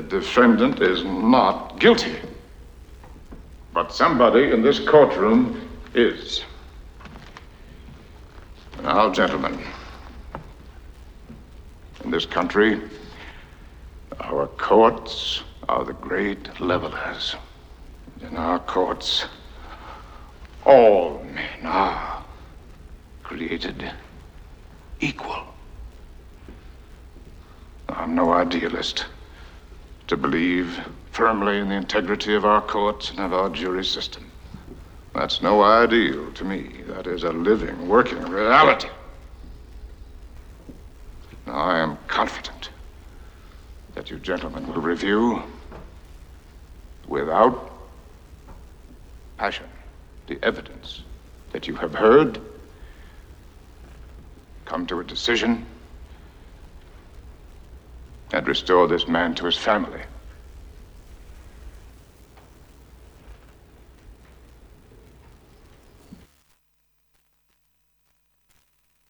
the defendant is not guilty. But somebody in this courtroom is. Now, gentlemen, in this country, our courts are the great levelers. In our courts, all men are created equal. I'm no idealist to believe firmly in the integrity of our courts and of our jury system. That's no ideal to me. That is a living, working reality. Now, I am confident that you gentlemen will review without passion the evidence that you have heard, come to a decision, and restore this man to his family.